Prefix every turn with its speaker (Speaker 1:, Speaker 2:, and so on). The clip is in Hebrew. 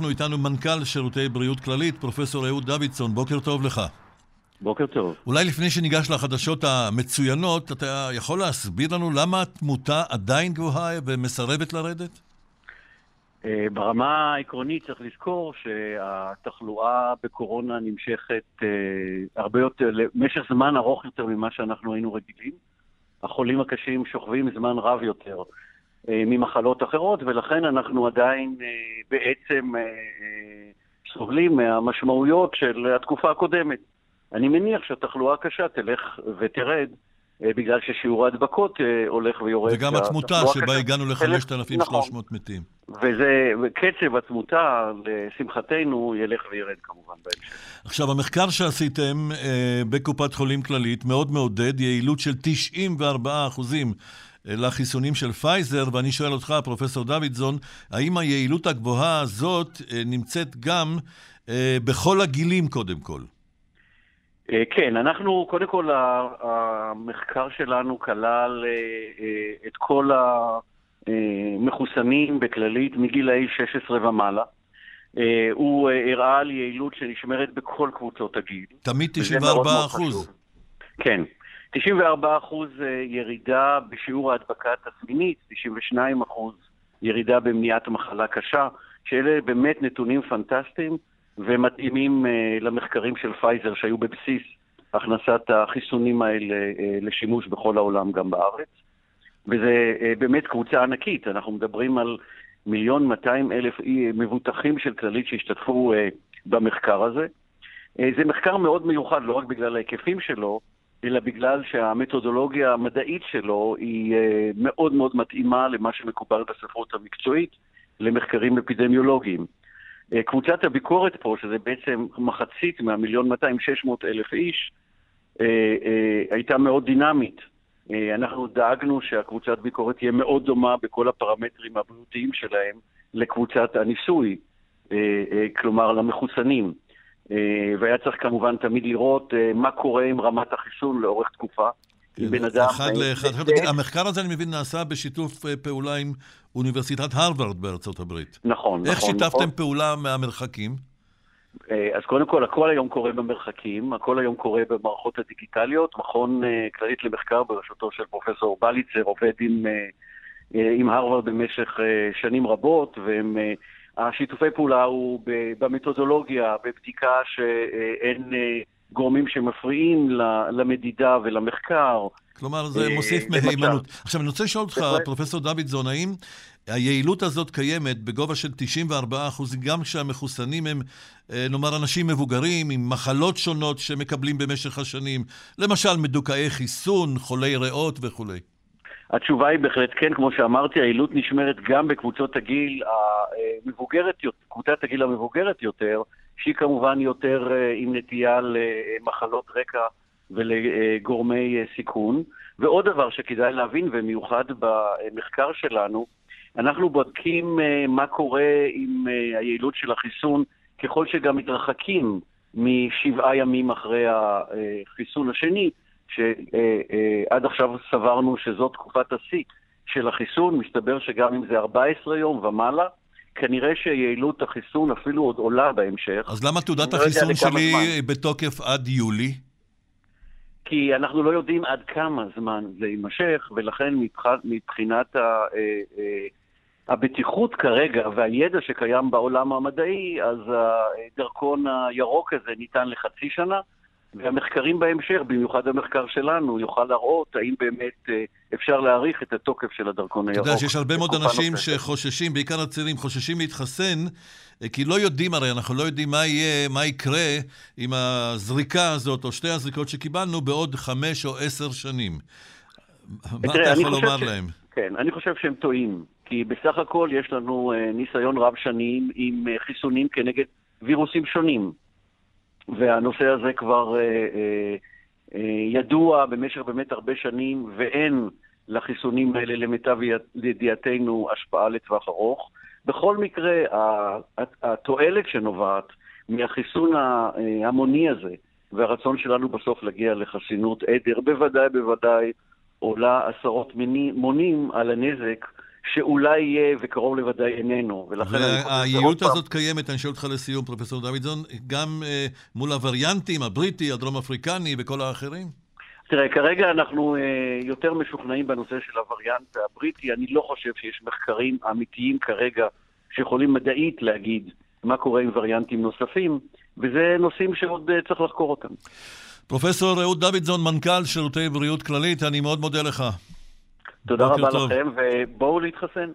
Speaker 1: אנחנו איתנו מנכ"ל שירותי בריאות כללית, פרופסור אהוד דוידסון. בוקר טוב לך.
Speaker 2: בוקר טוב.
Speaker 1: אולי לפני שניגש לחדשות המצוינות, אתה יכול להסביר לנו למה התמותה עדיין גבוהה ומסרבת לרדת?
Speaker 2: אה, ברמה העקרונית צריך לזכור שהתחלואה בקורונה נמשכת אה, הרבה יותר, למשך זמן ארוך יותר ממה שאנחנו היינו רגילים. החולים הקשים שוכבים זמן רב יותר ממחלות אחרות, ולכן אנחנו עדיין בעצם סובלים מהמשמעויות של התקופה הקודמת. אני מניח שהתחלואה הקשה תלך ותרד. אה, בגלל ששיעור ההדבקות אה, הולך ויורד.
Speaker 1: וגם התמותה, שבה הגענו ל-5,300 נכון. מתים.
Speaker 2: וזה, קצב התמותה, לשמחתנו, ילך וירד כמובן בהמשך.
Speaker 1: עכשיו, המחקר שעשיתם אה, בקופת חולים כללית מאוד מעודד יעילות של 94 אחוזים. לחיסונים של פייזר, ואני שואל אותך, פרופסור דוידזון, האם היעילות הגבוהה הזאת נמצאת גם בכל הגילים קודם כל?
Speaker 2: אה, כן, אנחנו, קודם כל, המחקר שלנו כלל אה, אה, את כל המחוסנים בכללית מגילאי 16 ומעלה. הוא הראה על יעילות שנשמרת בכל קבוצות הגיל.
Speaker 1: תמיד 94 אחוז.
Speaker 2: כן. 94 אחוז ירידה בשיעור ההדבקה התסמינית, 92 אחוז ירידה במניעת מחלה קשה, שאלה באמת נתונים פנטסטיים. ומתאימים uh, למחקרים של פייזר שהיו בבסיס הכנסת החיסונים האלה uh, לשימוש בכל העולם, גם בארץ. וזה באמת קבוצה ענקית, אנחנו מדברים על מיליון 200 אלף מבוטחים של כללית שהשתתפו במחקר הזה. זה מחקר מאוד מיוחד, לא רק בגלל ההיקפים שלו, אלא בגלל שהמתודולוגיה המדעית שלו היא uh, מאוד מאוד מתאימה למה שמקובל בספרות המקצועית למחקרים אפידמיולוגיים. אה, קבוצת הביקורת פה, שזה בעצם מחצית מהמיליון 200, 600 אלף איש, אה, אה, הייתה מאוד דינמית. אנחנו דאגנו שהקבוצת ביקורת תהיה מאוד דומה בכל הפרמטרים הבריאותיים שלהם לקבוצת הניסוי, כלומר למחוסנים. והיה צריך כמובן תמיד לראות מה קורה עם רמת החיסון לאורך תקופה.
Speaker 1: כן, בן אדם... אחד לאחד. המחקר הזה, אני מבין, נעשה בשיתוף פעולה עם אוניברסיטת הרווארד בארצות הברית.
Speaker 2: נכון,
Speaker 1: נכון. איך שיתפתם נכון. פעולה מהמרחקים?
Speaker 2: אה, אז קודם כל, הכל היום קורה במרחקים, הכל היום קורה במערכות הדיגיטליות. מכון אה, כללית למחקר בראשותו של פרופסור בליצר עובד עם, אה, עם הרווארד במשך שנים רבות, והשיתופי פעולה הוא במתודולוגיה, בבדיקה שאין גורמים שמפריעים למדידה ולמחקר.
Speaker 1: כלומר, זה אה, מוסיף מהימנות. עכשיו, אני רוצה לשאול אותך, פרופסור דוידזון, האם היעילות הזאת קיימת בגובה של 94 אחוז, גם כשהמחוסנים הם, אה, נאמר, אנשים מבוגרים עם מחלות שונות שמקבלים במשך השנים, למשל מדוכאי חיסון, חולי ריאות וכולי?
Speaker 2: התשובה היא בהחלט כן, כמו שאמרתי, היעילות נשמרת גם בקבוצות הגיל המבוגרת, קבוצת הגיל המבוגרת יותר, שהיא כמובן יותר אה, עם נטייה למחלות רקע ולגורמי אה, סיכון. ועוד דבר שכדאי להבין, ומיוחד במחקר שלנו, אנחנו בודקים אה, מה קורה עם היעילות של החיסון ככל שגם מתרחקים משבעה ימים אחרי החיסון השני, שעד עכשיו סברנו שזאת תקופת השיא של החיסון, מסתבר שגם אם זה 14 יום ומעלה, כנראה שיעילות החיסון אפילו עוד עולה בהמשך.
Speaker 1: אז למה תעודת לא החיסון שלי זמן. בתוקף עד יולי?
Speaker 2: כי אנחנו לא יודעים עד כמה זמן זה יימשך, ולכן מבחינת ה, אה, אה, הבטיחות כרגע והידע שקיים בעולם המדעי, אז הדרכון הירוק הזה ניתן לחצי שנה. והמחקרים בהמשך, במיוחד המחקר שלנו, יוכל להראות האם באמת אה, אפשר להעריך את התוקף של הדרכון הירוק.
Speaker 1: אתה יודע שיש הרבה מאוד אנשים נוספת. שחוששים, בעיקר הצעירים, חוששים להתחסן, אה, כי לא יודעים הרי, אנחנו לא יודעים מה יהיה, מה יקרה עם הזריקה הזאת, או שתי הזריקות שקיבלנו, בעוד חמש או עשר שנים. מה אתה יכול לומר ש... להם?
Speaker 2: כן, אני חושב שהם טועים. כי בסך הכל יש לנו אה, ניסיון רב שנים עם חיסונים כנגד וירוסים שונים. והנושא הזה כבר אה, אה, אה, ידוע במשך באמת הרבה שנים, ואין לחיסונים האלה, למיטב ידיעתנו, השפעה לטווח ארוך. בכל מקרה, התועלת שנובעת מהחיסון ההמוני הזה, והרצון שלנו בסוף להגיע לחסינות עדר, בוודאי בוודאי עולה עשרות מונים על הנזק שאולי יהיה וקרוב לוודאי איננו.
Speaker 1: והיעילות הזאת פעם... קיימת, אני שואל אותך לסיום, פרופסור דוידזון, גם אה, מול הווריאנטים, הבריטי, הדרום אפריקני וכל האחרים?
Speaker 2: תראה, כרגע אנחנו אה, יותר משוכנעים בנושא של הווריאנט הבריטי. אני לא חושב שיש מחקרים אמיתיים כרגע שיכולים מדעית להגיד מה קורה עם וריאנטים נוספים, וזה נושאים שעוד אה, צריך לחקור אותם.
Speaker 1: פרופסור אהוד דוידזון, מנכ"ל שירותי בריאות כללית, אני מאוד מודה לך.
Speaker 2: תודה רבה טוב. לכם, ובואו להתחסן.